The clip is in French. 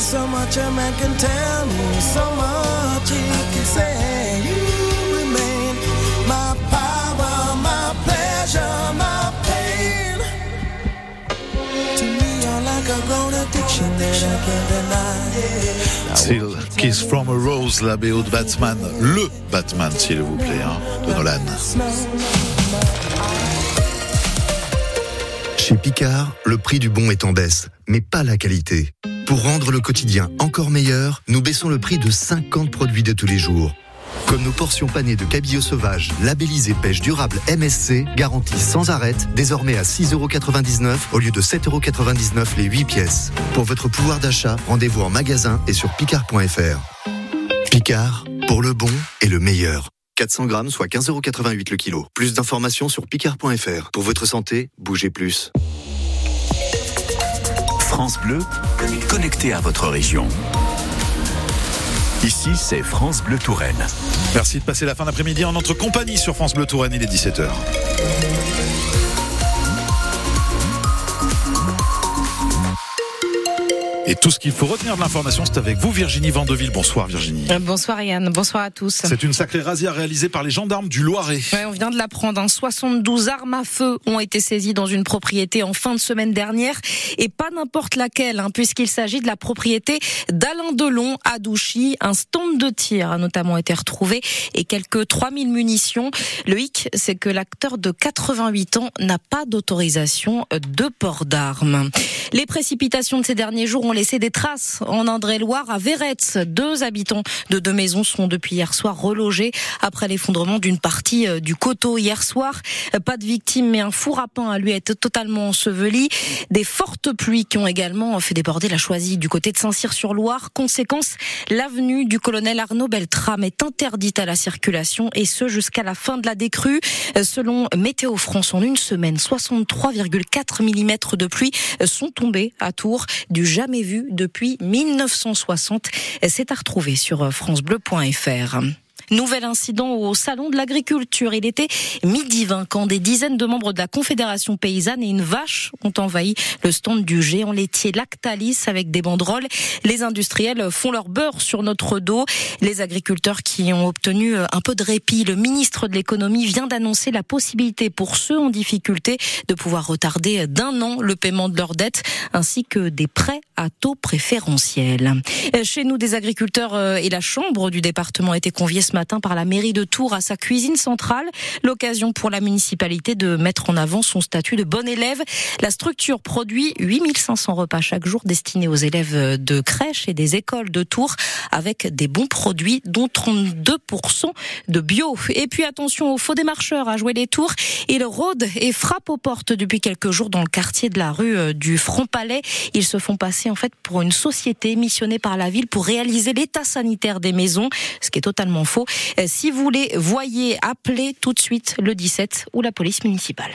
so much a man can tell me, so much he can say. You remain my power, my pleasure, my pain. To me, you're like a grown addiction that I can't deny. Still Kiss from a Rose, la BO de Batman, le Batman s'il vous plaît, hein, de Nolan. Chez Picard, le prix du bon est en baisse, mais pas la qualité. Pour rendre le quotidien encore meilleur, nous baissons le prix de 50 produits de tous les jours. Comme nos portions panées de cabillaud sauvage, labellisé pêche durable MSC, garantie sans arrêt, désormais à 6,99€ au lieu de 7,99€ les 8 pièces. Pour votre pouvoir d'achat, rendez-vous en magasin et sur picard.fr. Picard, pour le bon et le meilleur. 400 grammes, soit 15,88€ le kilo. Plus d'informations sur picard.fr. Pour votre santé, bougez plus. France Bleu, connecté à votre région. Ici, c'est France Bleu Touraine. Merci de passer la fin d'après-midi en notre compagnie sur France Bleu Touraine, il est 17h. Et tout ce qu'il faut retenir de l'information, c'est avec vous, Virginie Vandeville. Bonsoir, Virginie. Euh, Bonsoir Yann, bonsoir à tous. C'est une sacrée razzia réalisée par les gendarmes du Loiret. Ouais, on vient de l'apprendre. Hein. 72 armes à feu ont été saisies dans une propriété en fin de semaine dernière. Et pas n'importe laquelle, hein, puisqu'il s'agit de la propriété d'Alain Delon à Douchy. Un stand de tir a notamment été retrouvé et quelques 3000 munitions. Le hic, c'est que l'acteur de 88 ans n'a pas d'autorisation de port d'armes. Les précipitations de ces derniers jours ont laissé des traces en Indre-et-Loire à Véretz. Deux habitants de deux maisons sont depuis hier soir relogés après l'effondrement d'une partie euh, du coteau hier soir. Pas de victimes, mais un four à pain a lui été totalement enseveli. Des fortes pluies qui ont également fait déborder la choisie du côté de Saint-Cyr-sur-Loire. Conséquence, l'avenue du colonel Arnaud Beltrame est interdite à la circulation et ce jusqu'à la fin de la décrue. Selon Météo France, en une semaine, 63,4 mm de pluie sont tombés à Tours, du jamais vu depuis 1960. C'est à retrouver sur francebleu.fr. Nouvel incident au salon de l'agriculture. Il était midi 20 quand des dizaines de membres de la Confédération paysanne et une vache ont envahi le stand du géant laitier Lactalis avec des banderoles. Les industriels font leur beurre sur notre dos. Les agriculteurs qui ont obtenu un peu de répit. Le ministre de l'économie vient d'annoncer la possibilité pour ceux en difficulté de pouvoir retarder d'un an le paiement de leurs dettes ainsi que des prêts à taux préférentiels. Chez nous, des agriculteurs et la chambre du département étaient conviés ce matin par la mairie de Tours à sa cuisine centrale. L'occasion pour la municipalité de mettre en avant son statut de bon élève. La structure produit 8500 repas chaque jour destinés aux élèves de crèche et des écoles de Tours avec des bons produits dont 32% de bio. Et puis attention aux faux démarcheurs à jouer les tours. Ils rôdent et frappent aux portes depuis quelques jours dans le quartier de la rue du Front-Palais. Ils se font passer en fait pour une société missionnée par la ville pour réaliser l'état sanitaire des maisons, ce qui est totalement faux. Si vous les voyez, appelez tout de suite le 17 ou la police municipale.